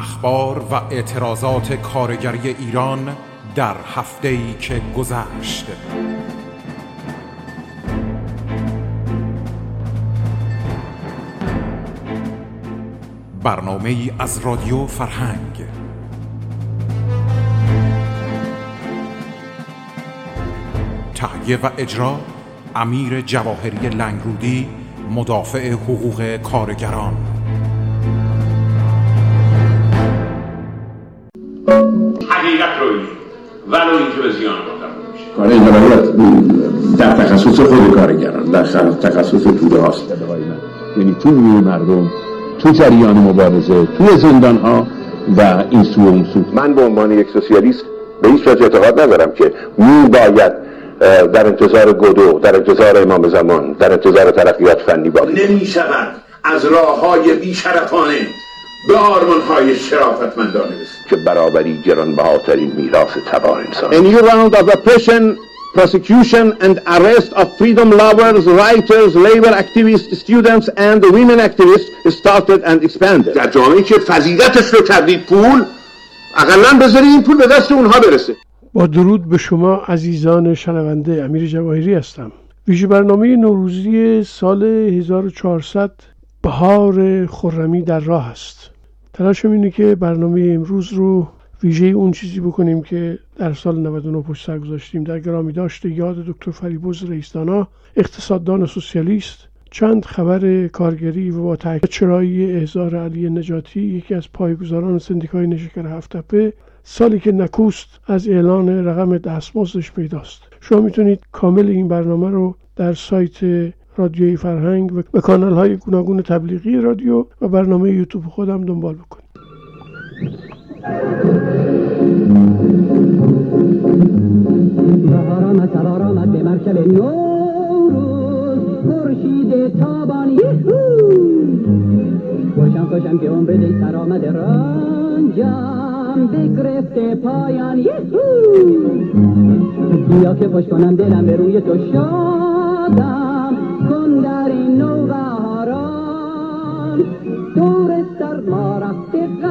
اخبار و اعتراضات کارگری ایران در هفته ای که گذشت. برنامه ای از رادیو فرهنگ. تهیه و اجرا امیر جواهری لنگرودی مدافع حقوق کارگران. ولو اینکه به زیان کار اجرایات در تخصص خود کارگران در تخصص توده هاست. یعنی تو روی مردم تو جریان مبارزه تو زندان ها و این سو اون سو. من به عنوان یک سوسیالیست به هیچ وجه اعتقاد ندارم که می باید در انتظار گدو در انتظار امام زمان در انتظار ترقیات فنی باقی. نمی شود از راه های بیشرفانه به آرمان های شرافتمندانه رسید. که برابری گرانبهاترین میراث تبار انسان A new round of oppression, prosecution and arrest of freedom lovers, writers, labor activists, students and women activists started and expanded. در جامعه که فضیلتش رو کردید پول اقلا بذاری این پول به دست اونها برسه. با درود به شما عزیزان شنونده امیر جواهری هستم. ویژه برنامه نوروزی سال 1400 بهار خرمی در راه است. تلاشم اینه که برنامه امروز رو ویژه اون چیزی بکنیم که در سال 99 پشت سر گذاشتیم. در گرامی داشته یاد دکتر فریبوز رئیسدانا اقتصاددان سوسیالیست چند خبر کارگری و با تاکید چرایی احضار علی نجاتی یکی از پایگزاران سندیکای نشکر هفتپه سالی که نکوست از اعلان رقم دستمزدش پیداست. شما می‌تونید کامل این برنامه رو در سایت رادیوی فرهنگ و کانال های گوناگون تبلیغی رادیو و برنامه یوتیوب خودم دنبال بکنید. بهار آمد سوار آمد به مرکب نوروز خورشید تابانی. خوشم خوشم که عمر دی سر آمد رنجم بگرفته پایان. یهو! بیا که خوش کنم دلم به روی تو شادم.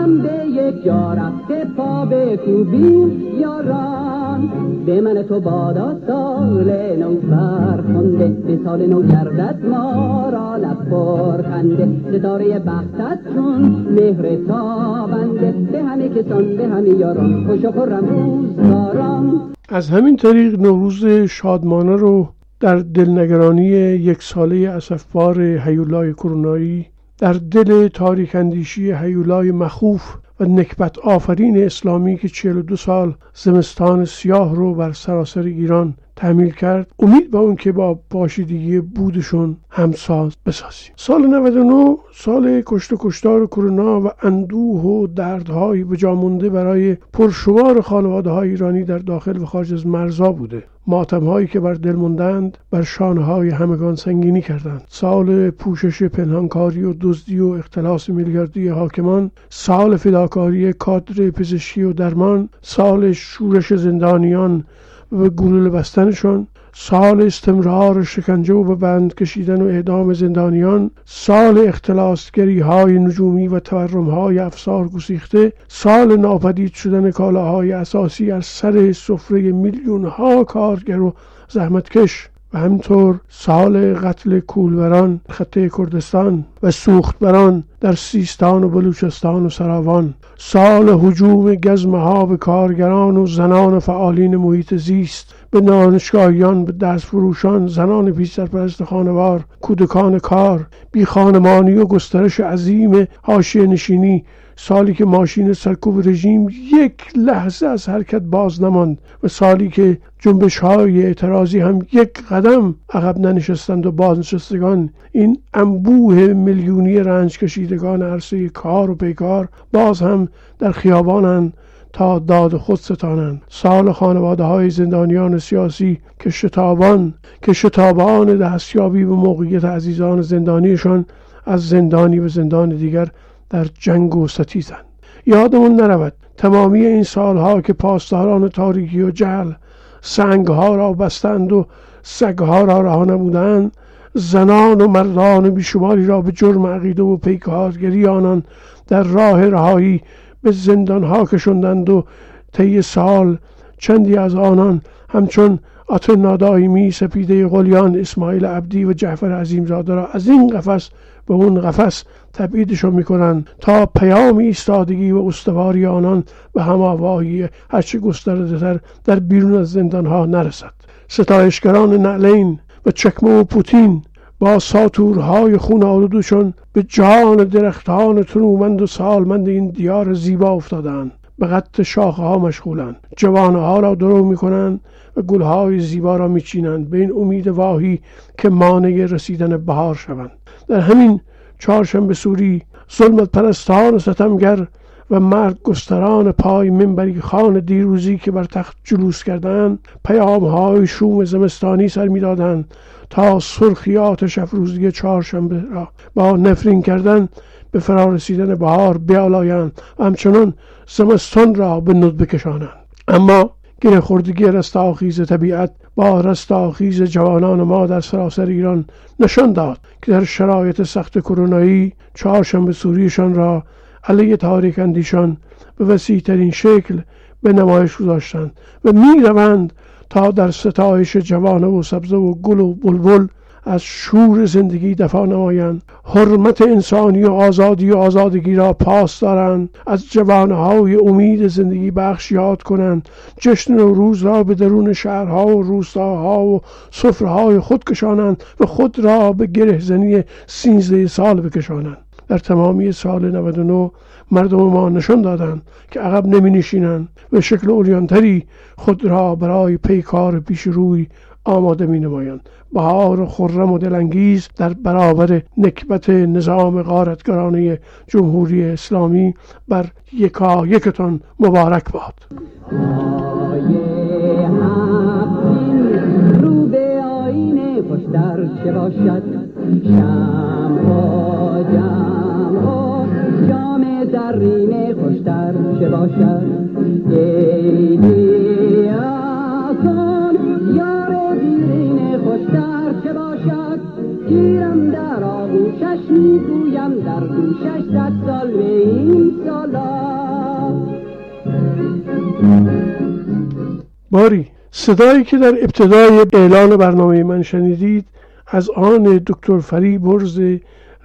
غم به یک جا رفته پا به کوبیم یاران. به من تو بادا سال نو فرخنده به سال نو گردد ما را لب خنده. ستاره بختت چون مهر تابنده به همه کسان به همه یاران. خوش و خرم روزگاران. از همین طریق نوروز شادمانه رو در دلنگرانی یک ساله اسفبار هیولای کرونایی در دل تاریک اندیشی هیولای مخوف و نکبت آفرین اسلامی که 42 سال زمستان سیاه رو بر سراسر ایران تحمیل کرد. امید به اون که با پاشیدگی بودشون همساز بسازیم. سال 99 سال کشت و کشتار کرونا و اندوه و دردهای به مونده برای پرشمار خانواده های ایرانی در داخل و خارج از مرزها بوده. ماتم هایی که بر دل موندند بر شانه های همگان سنگینی کردند. سال پوشش پنهانکاری و دزدی و اختلاس میلیاردی حاکمان سال فداکاری کادر پزشکی و درمان سال شورش زندانیان و گلوله بستنشان سال استمرار شکنجه و به بند کشیدن و اعدام زندانیان سال اختلاسگری های نجومی و تورم های افسار گسیخته سال ناپدید شدن کالاهای اساسی از سر سفره میلیون ها کارگر و زحمتکش. و همینطور سال قتل کولوران خطه کردستان و سوختبران در سیستان و بلوچستان و سراوان. سال حجوم گزمه ها به کارگران و زنان فعالین محیط زیست. به دانشگاهیان به دست فروشان زنان پیش سرپرست خانوار کودکان کار بی خانمانی و گسترش عظیم حاشیه نشینی سالی که ماشین سرکوب رژیم یک لحظه از حرکت باز نماند و سالی که جنبش های اعتراضی هم یک قدم عقب ننشستند و بازنشستگان این انبوه میلیونی رنج کشیدگان عرصه کار و پیکار باز هم در خیابانند تا داد خود ستانند. سال خانواده های زندانیان سیاسی که شتابان که شتابان دستیابی به موقعیت عزیزان زندانیشان از زندانی به زندان دیگر در جنگ و ستیزند. یادمون نرود تمامی این سالها که پاسداران تاریکی و جهل سنگها را بستند و سگها را رها نمودند زنان و مردان بیشماری را به جرم عقیده و پیکارگری آنان در راه رهایی به زندان ها کشندند و طی سال چندی از آنان همچون آت نادایمی سپیده قلیان اسماعیل عبدی و جعفر عظیمزاده را از این قفس به اون قفس تبعیدشون می‌کنن تا پیام ایستادگی و استواری آنان به هماوایی هرچه گسترده تر در بیرون از زندان ها نرسد. ستایشگران نعلین و چکمه و پوتین با ساتورهای خون آلودشون به جان درختان تنومند و سالمند این دیار زیبا افتادند. به قط شاخه ها مشغولند. جوانه ها را درو می‌کنند. و گلهای زیبا را میچینند. به این امید واهی که مانع رسیدن بهار شوند. در همین چهارشنبه سوری ظلمت پرستان ستمگر و مرد گستران پای منبری خان دیروزی که بر تخت جلوس کردند پیام های شوم زمستانی سر می‌دادند تا سرخیات شفروزی چهارشنبه را با نفرین کردن به فرارسیدن بهار بیالایند و همچنان زمستان را به ند بکشانند. اما گره خوردگی رستاخیز طبیعت با رستاخیز جوانان ما در سراسر ایران نشان داد که در شرایط سخت کرونایی چهارشنبه سوریشان را علیه تاریک اندیشان به وسیع ترین شکل به نمایش گذاشتند و می روند تا در ستایش جوانه و سبزه و گل و بلبل از شور زندگی دفاع نمایند. حرمت انسانی و آزادی و آزادگی را پاس دارند. از جوانهای امید زندگی بخش یاد کنند. جشن روز را به درون شهرها و روستاها و سفرهای خود کشانند و خود را به گرهزنی سینزده سال بکشانند. در تمامی سال 99 مردم ما نشان دادند که عقب نمی نشینند. و شکل اوریانتری خود را برای پیکار پیش روی آماده می نمایند بهار خرم و دلانگیز در برابر نکبت نظام غارتگرانه جمهوری اسلامی بر یکا یکتان مبارک باد. چه باشد؟ شمع جمع جام زرین خوشتر چه باشد؟ آغوشش می‌گویم در گوشش صد سال به این سالا. باری صدایی که در ابتدای اعلان برنامه من شنیدید از آن دکتر فریبرز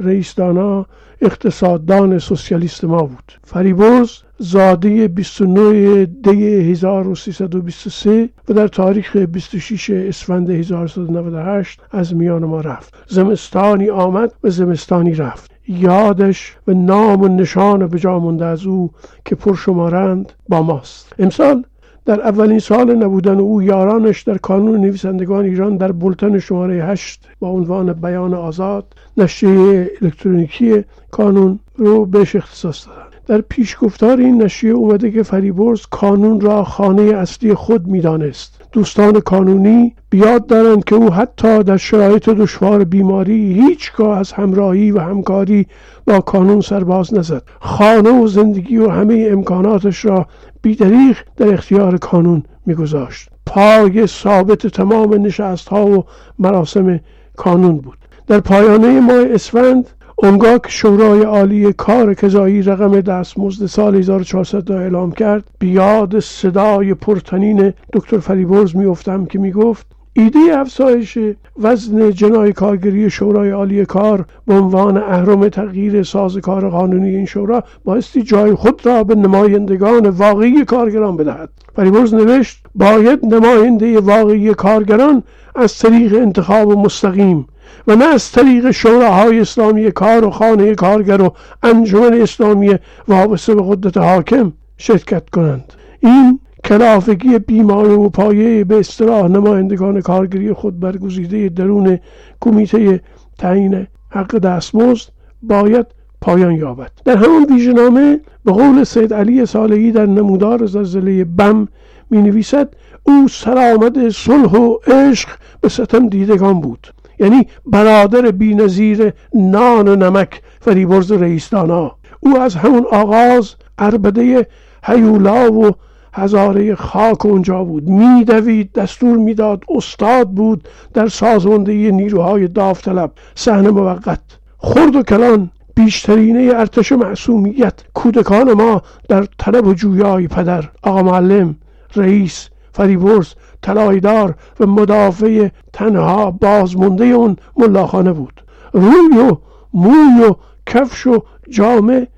رئیس دانا اقتصاددان سوسیالیست ما بود. فریبرز زاده 29 دی 1323 و در تاریخ 26 اسفند 1398 از میان ما رفت. زمستانی آمد و زمستانی رفت. یادش و نام و نشان به جا مونده از او که پرشمارند با ماست. امسال در اولین سال نبودن او یارانش در کانون نویسندگان ایران در بولتن شماره 8 با عنوان بیان آزاد نشریه الکترونیکی کانون رو بهش اختصاص دادن. در پیشگفتار این نشریه اومده که فریبرز کانون را خانه اصلی خود می‌دانست. دوستان کانونی بیاد دارند که او حتی در شرایط دشوار بیماری هیچگاه از همراهی و همکاری با کانون سرباز نزد. خانه و زندگی و همه امکاناتش را بیدریغ در اختیار کانون میگذاشت. پای ثابت تمام نشست ها و مراسم کانون بود. در پایانه ماه اسفند اونگاه که شورای عالی کار کذایی رقم دستمزد سال 1400 را اعلام کرد. بیاد صدای پرتنین دکتر فریبرز میافتم که می‌گفت ایده افزایش وزن جنای کارگری شورای عالی کار به عنوان اهرم تغییر سازکار قانونی این شورا بایستی جای خود را به نمایندگان واقعی کارگران بدهد. فریبرز نوشت باید نماینده واقعی کارگران از طریق انتخاب مستقیم و نه از طریق شوراهای اسلامی کار و خانه کارگر و انجمن اسلامی وابسته به قدرت حاکم شرکت کنند. این کلافگی بیمار و پایه به اصطلاح نمایندگان کارگری خود برگزیده درون کمیته تعیین حق دستمزد باید پایان یابد. در همون ویژهنامه به قول سید علی صالحی در نمودار زلزله بم می نویسد او سرآمد صلح و عشق به ستم دیدگان بود. یعنی برادر بینظیر نان و نمک فریبرز رئیسدانا او از همون آغاز عربده هیولا و هزاره خاک اونجا بود. میدوید دستور می‌داد استاد بود در سازماندهی نیروهای داوطلب صحنه موقت. خرد و کلان بیشترینه ارتش معصومیت. کودکان ما در طلب و جویای پدر آقا معلم رئیس فریبرز طلایدار و مدافع تنها بازمونده اون ملاخانه بود. روی و موی و کفش و جامه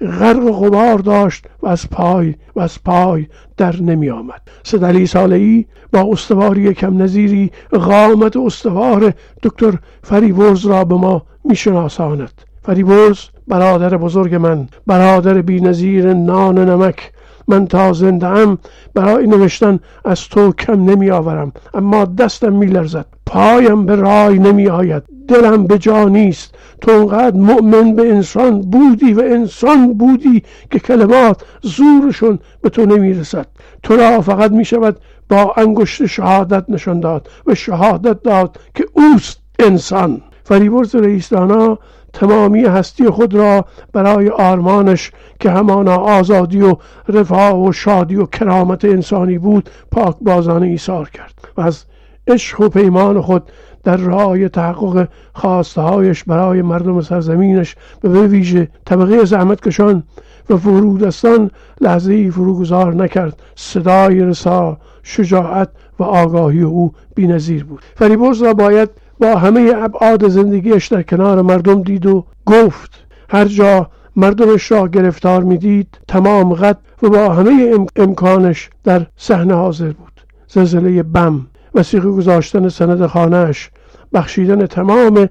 غرق غبار داشت و از پای و از پای در نمی آمد. سدلی ساله با استواری کم نظیری قامت استوار دکتر فریورز را به ما می شناساند. فریورز برادر بزرگ من برادر بی نظیر نان نمک من تا زنده ام برای نوشتن از تو کم نمی آورم اما دستم می لرزد پایم به رای نمی آید دلم به جا نیست. تو انقدر مؤمن به انسان بودی و انسان بودی که کلمات زورشون به تو نمی رسد تو را فقط می شود با انگشت شهادت نشان داد و شهادت داد که اوست انسان. فریبرز رئیسدانا تمامی هستی خود را برای آرمانش که همانا آزادی و رفاه و شادی و کرامت انسانی بود پاک بازانه ایثار کرد و از عشق و پیمان خود در راه تحقق خواستهایش برای مردم سرزمینش به ویژه طبقه زحمتکشان و فرودستان لحظه فروگذار نکرد. صدای رسا شجاعت و آگاهی او بینظیر بود. فریبرز را باید با همه ابعاد زندگیش در کنار مردم دید و گفت هر جا مردمش را گرفتار می‌دید تمام قد و با همه امکانش در صحنه حاضر بود. زلزله بم وسیقه گذاشتن سند خانهش بخشیدن تمام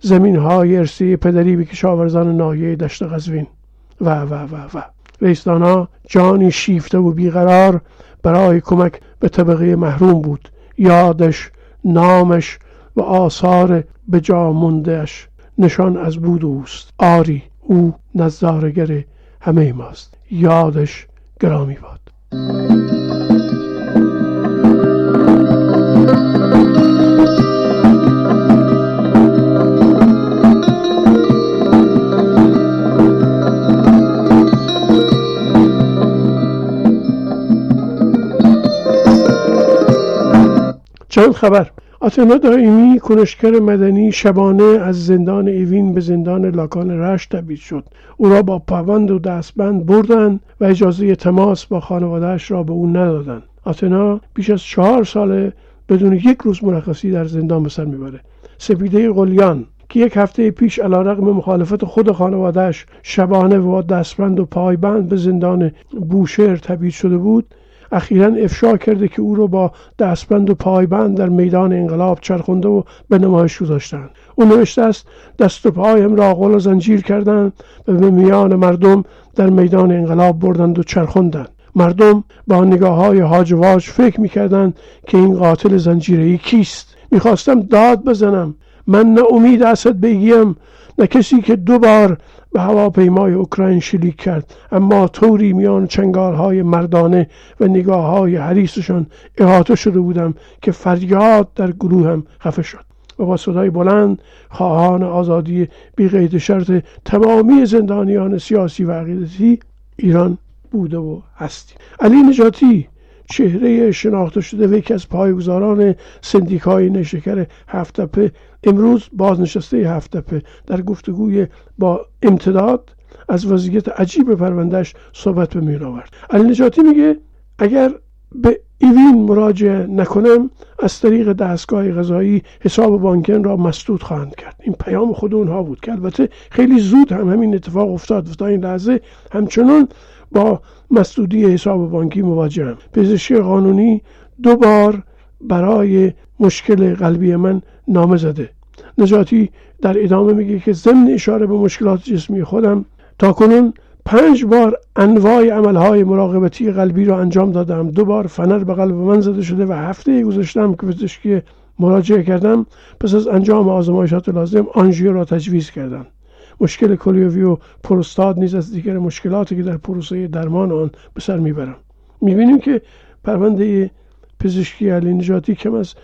زمین های ارسی پدری به کشاورزان ناحیه دشت قزوین. و و و و. رئیسدانا جانی شیفته و بیقرار برای کمک به طبقه محروم بود. یادش نامش و آثار به جا موندهش نشان از بود اوست. آری او نظارگر همه ماست. یادش گرامی باد. چند خبر؟ آتنا دائمی کنشگر مدنی شبانه از زندان ایوین به زندان لاکان رشت تبعید شد. او را با پوند و دستبند بردن و اجازه تماس با خانوادهش را به او ندادند آتنا بیش از چهار ساله بدون یک روز مرخصی در زندان به سر می‌بره. سپیده قلیان که یک هفته پیش علیرغم مخالفت خود خانوادهش شبانه و دستبند و پایبند به زندان بوشهر تبعید شده بود اخیرا افشا کرده که او را با دستبند و پایبند در میدان انقلاب چرخونده و به نمایش گذاشتند. او نوشته است دست و پایم را غل و زنجیر کردند و به میان مردم در میدان انقلاب بردند و چرخوندند. مردم با نگاه های هاج واج فکر می‌کردند که این قاتل زنجیری کیست. می‌خواستم داد بزنم. من نه امید اسد بگیم نه کسی که دو بار به هواپیمای اوکراین شلیک کرد اما طوری میان چنگارهای مردانه و نگاه های حریصشان احاطه شده بودم که فریاد در گروهم خفه شد. و با صدای بلند خواهان آزادی بی شرط تمامی زندانیان سیاسی و عقیدتی ایران بوده و هستیم. علی نجاتی چهره شناخته شده و یکی از پایگزاران سندیکای نشکر هفتپه امروز بازنشسته هفتپه در گفتگوی با امتداد از وضعیت عجیب پروندهش صحبت به میان آورد. علی نجاتی میگه اگر به ایوین مراجعه نکنم از طریق دستگاه غذایی حساب بانکن را مسدود خواهند کرد. این پیام خود اونها بود که البته خیلی زود هم همین اتفاق افتاد و تا این لحظه همچنان با مسدودی حساب بانکی مواجهم. پزشکی قانونی دو بار برای مشکل قلبی من نامه زده. نجاتی در ادامه میگه که ضمن اشاره به مشکلات جسمی خودم تا کنون پنج بار انواع عملهای مراقبتی قلبی را انجام دادم. دو بار فنر به قلب من زده شده و هفته گذاشتم که پزشکی مراجعه کردم. پس از انجام آزمایشات لازم آنژیو را تجویز کردم. مشکل کلیوی و پروستاد نیز از دیگر مشکلاتی که در پروسه درمان آن به سر می‌برم. می‌بینیم که پرونده پزشکی علی نجاتی کم از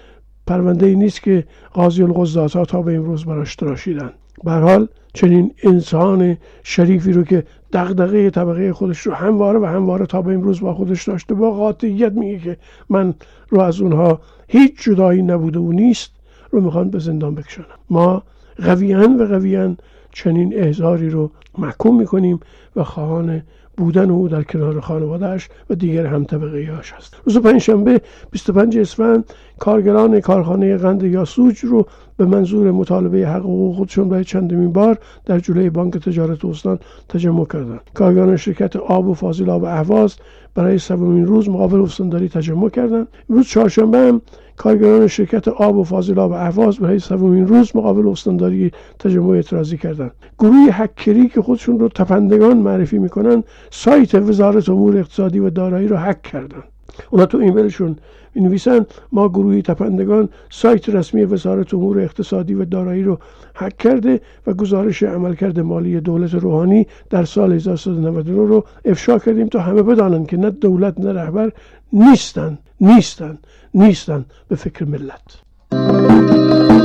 پرونده ای نیست که قاضی القضات ها تا به امروز براش تراشیدن. به حال چنین انسان شریفی رو که دغدغه طبقه خودش رو همواره و همواره تا به امروز با خودش داشته با قاطعیت میگه که من رو از اونها هیچ جدایی نبوده و نیست رو می‌خوان به زندان بکشنم ما قویان و قویان چنین احزاری رو محکوم می‌کنیم و خواهان بودن او در کنار خانوادهش و دیگر هم طبقه هاش هست روز پنجشنبه 25 اسفند کارگران کارخانه قند یاسوج رو به منظور مطالبه حق حقوق خودشون برای چندمین بار در جلوی بانک تجارت استان تجمع کردند کارگران شرکت آب و فاضل آب اهواز برای سومین روز مقابل استانداری تجمع کردند روز چهارشنبه هم کارگران شرکت آب و فاضلاب اهواز برای سومین روز مقابل استانداری تجمع اعتراضی کردند گروه هکری که خودشون رو تپندگان معرفی می‌کنن سایت وزارت امور اقتصادی و دارایی رو هک کردند اونا تو ایمیلشون می نویسن ما گروهی تپندگان سایت رسمی وزارت امور اقتصادی و دارایی رو حک کرده و گزارش عملکرد مالی دولت روحانی در سال 1399 رو افشا کردیم تا همه بدانند که نه دولت نه رهبر نیستن نیستن نیستن به فکر ملت.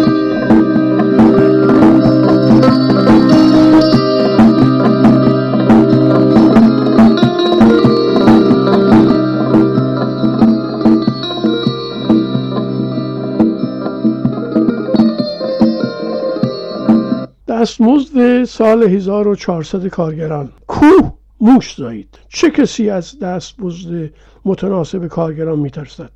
دستمزد سال 1400 کارگران. کوه موش زایید. چه کسی از دستمزد متناسب کارگران میترسد؟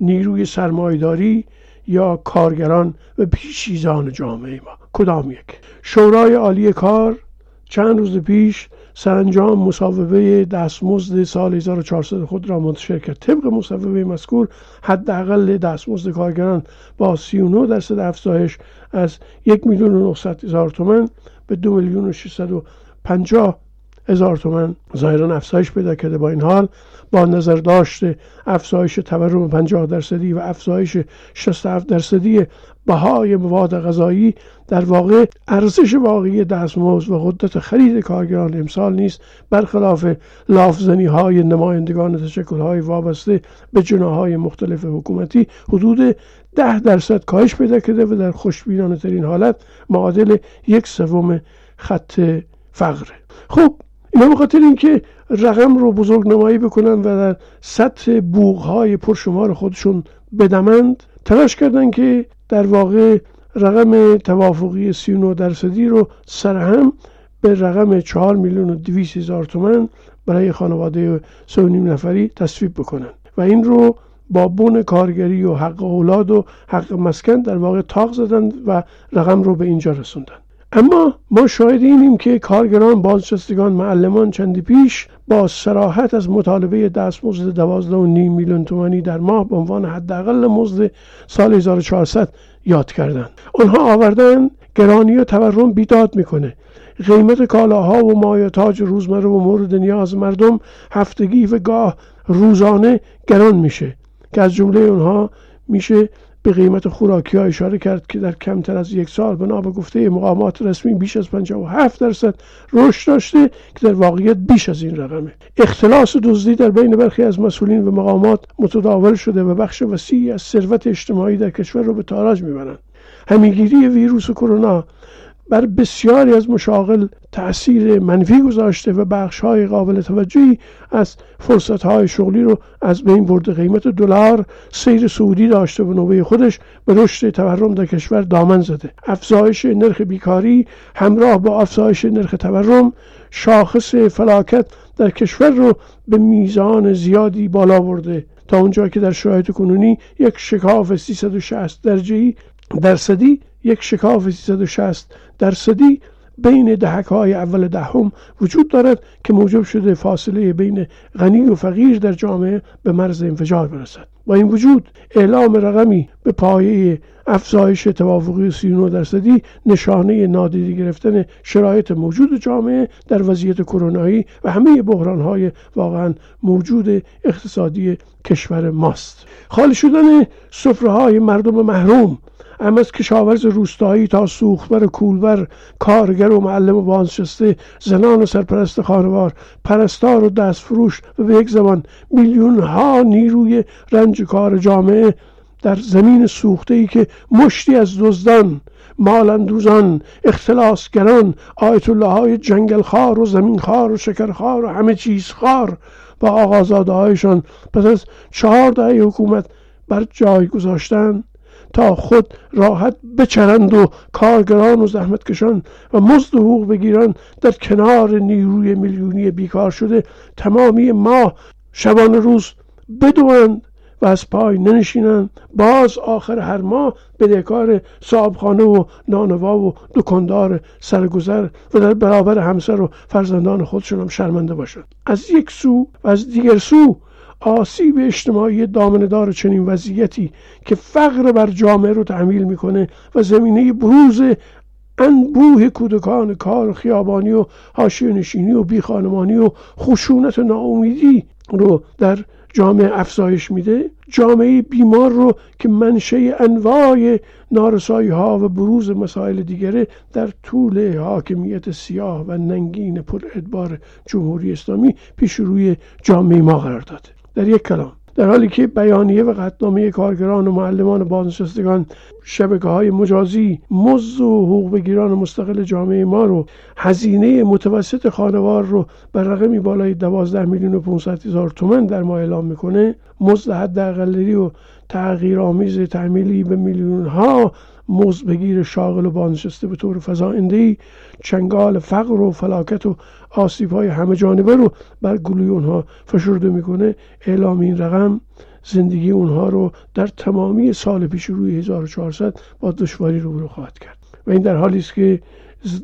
نیروی سرمایداری یا کارگران و پیشیزان جامعه ما؟ کدام یک؟ شورای عالی کار چند روز پیش سرانجام مصوبه دستمزد سال 1400 خود را منتشر کرد. طبق مصوبه مذکور حداقل دستمزد کارگران با 39 درصد افزایش از یک میلیون و هزار تومن به دو میلیون و 650 هزار تومن ظاهرا افزایش پیدا کرده. با این حال با نظر داشته افزایش تورم 50 درصدی و افزایش 67 درصدی بهای مواد غذایی در واقع ارزش واقعی دستمزد و قدرت خرید کارگران امسال نیست برخلاف لافزنی های نمایندگان تشکل های وابسته به جناهای مختلف حکومتی حدود ده درصد کاهش پیدا کرده و در خوشبینانه ترین حالت معادل یک سوم خط فقره. خب اینا به خاطر اینکه رقم رو بزرگ نمایی بکنن و در سطح بوغ پرشمار خودشون بدمند تلاش کردن که در واقع رقم توافقی 39 درصدی رو سرهم به رقم 4 میلیون و 200 هزار تومن برای خانواده سه نفری تصویب بکنن. و این رو با بون کارگری و حق اولاد و حق مسکن در واقع تاق زدند و رقم رو به اینجا رسوندن. اما ما شاهد اینیم که کارگران بازنشستگان معلمان چندی پیش با سراحت از مطالبه دستمزد دوازده و نیم میلیون تومانی در ماه به عنوان حداقل مزد سال 1400 یاد کردند. آنها آوردن گرانی و تورم بیداد می‌کنه. قیمت کالاها و مایتاج روزمره و مورد نیاز مردم هفتگی و گاه روزانه گران میشه که از جمله اونها میشه به قیمت خوراکی ها اشاره کرد که در کمتر از یک سال بنا به گفته مقامات رسمی بیش از 57 درصد رشد داشته که در واقعیت بیش از این رقمه. اختلاس دزدی در بین برخی از مسئولین و مقامات متداول شده و بخش وسیعی از ثروت اجتماعی در کشور رو به تاراج می‌برند. همیگیری ویروس کرونا بر بسیاری از مشاغل تاثیر منفی گذاشته و بخش های قابل توجهی از فرصت های شغلی رو از بین برده. قیمت دلار سیر سعودی داشته و نوبه خودش به رشد تورم در کشور دامن زده. افزایش نرخ بیکاری همراه با افزایش نرخ تورم شاخص فلاکت در کشور رو به میزان زیادی بالا برده. تا اونجا که در شرایط کنونی یک شکاف 360 درجهی درصدی یک شکاف 360 درصدی بین دهک های اول دهم وجود دارد که موجب شده فاصله بین غنی و فقیر در جامعه به مرز انفجار برسد. با این وجود اعلام رقمی به پایه افزایش توافقی 39 درصدی نشانه نادیده گرفتن شرایط موجود جامعه در وضعیت کرونایی و همه بحران های واقعا موجود اقتصادی کشور ماست. خالی شدن سفره های مردم محروم اما از کشاورز روستایی تا سوختبر کولبر کارگر و معلم و بازنشسته زنان و سرپرست خانوار پرستار و دستفروش و به یک زمان میلیون ها نیروی رنج کار جامعه در زمین سوخته ای که مشتی از دزدان مالندوزان اختلاسگران آیت الله های جنگل خار و زمین خار و شکر خار و همه چیز خار با آقازاده هایشان پس از چهار دهه حکومت بر جای گذاشتن تا خود راحت بچرند و کارگران و زحمتکشان و مزد حقوق بگیران در کنار نیروی میلیونی بیکار شده تمامی ماه شبانه روز بدوند و از پای ننشینند. باز آخر هر ماه بدهکار صاحبخانه و نانوا و دکاندار سرگذر و در برابر همسر و فرزندان خودشون هم شرمنده باشند از یک سو و از دیگر سو آسیب اجتماعی دامندار چنین وضعیتی که فقر بر جامعه رو تحمیل می‌کنه و زمینه بروز انبوه کودکان کار خیابانی و حاشیه نشینی و بیخانمانی و خشونت و ناامیدی رو در جامعه افزایش میده. جامعه بیمار رو که منشه انواع نارسایی ها و بروز مسائل دیگره در طول حاکمیت سیاه و ننگین پر ادبار جمهوری اسلامی پیش روی جامعه ما قرار داده. در یک کلام. در حالی که بیانیه و قطنامه کارگران و معلمان بازنشستگان شبکه های مجازی مزد و حقوق بگیران مستقل جامعه ما رو هزینه متوسط خانوار رو بر رقمی بالای 12 میلیون و 500 هزار تومن در ما اعلام می‌کنه مزد حداقلی و تغییرآمیز تعمیلی به میلیون ها مزد بگیر شاغل و بازنشسته به طور فضاینده چنگال فقر و فلاکت و آسیب های همه جانبه رو بر گلوی اونها فشرده می‌کنه. اعلام این رقم زندگی اونها رو در تمامی سال پیش روی 1400 با دشواری روبرو خواهد کرد. و این در حالی است که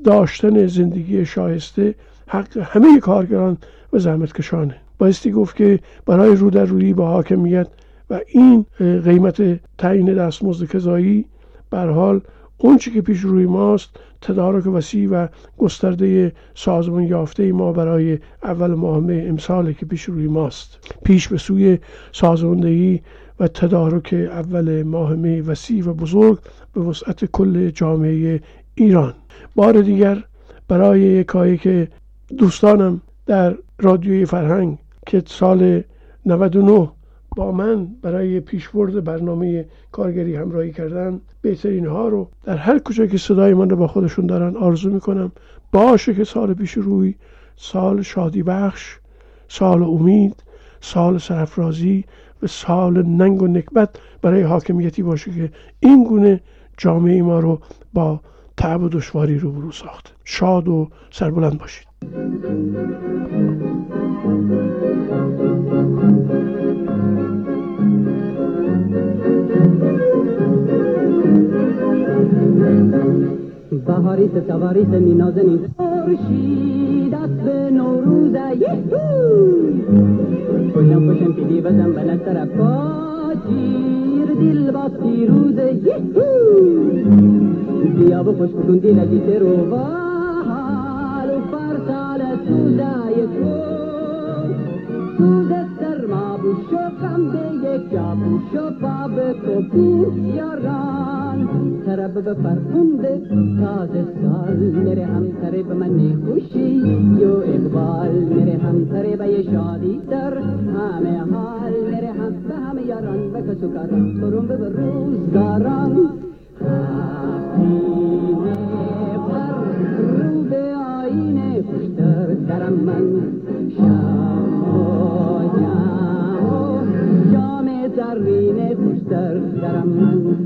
داشتن زندگی شایسته حق همه کارگران و زحمتکشانه. بایستی گفت که برای رو در روی با حاکمیت و این قیمت تعیین دستمزد کذایی بر حال اونچه که پیش روی ماست تدارک وسیع و گسترده سازمان یافته ما برای اول ماه امسال که پیش روی ماست. پیش به سوی سازماندهی و تدارک اول ماه وسیع و بزرگ به وسعت کل جامعه ایران. بار دیگر برای یکایی که دوستانم در رادیوی فرهنگ که سال 99 با من برای پیشبرد برنامه کارگری همراهی کردن بهترین ها رو در هر کجا که صدای من رو با خودشون دارن آرزو می‌کنم. باشه که سال پیش روی سال شادی بخش سال امید سال سرفرازی و سال ننگ و نکبت برای حاکمیتی باشه که این گونه جامعه ما رو با تعب و دشواری روبرو ساخته شاد و سربلند باشید. بهاریس تواریس می نازنین خورشید است به نوروز یهو! پشم پشم پیدی بزن به طرف پاچیر دل با پیروز یهو! بیا خوش بکن دل دیت رو و حال و فرسال سوزای تو. سوز غم به یک جا بوشو باب تو بیاران طرب به فرخنده تازه سال میره هم به من خوشی یو اقبال. میره هم به شادی در همه حال. میره هم به همه یاران. به کسو کاران. برون به روزگاران. رو به آینه خوشتر درم من. شام جام زرین خوشتر درم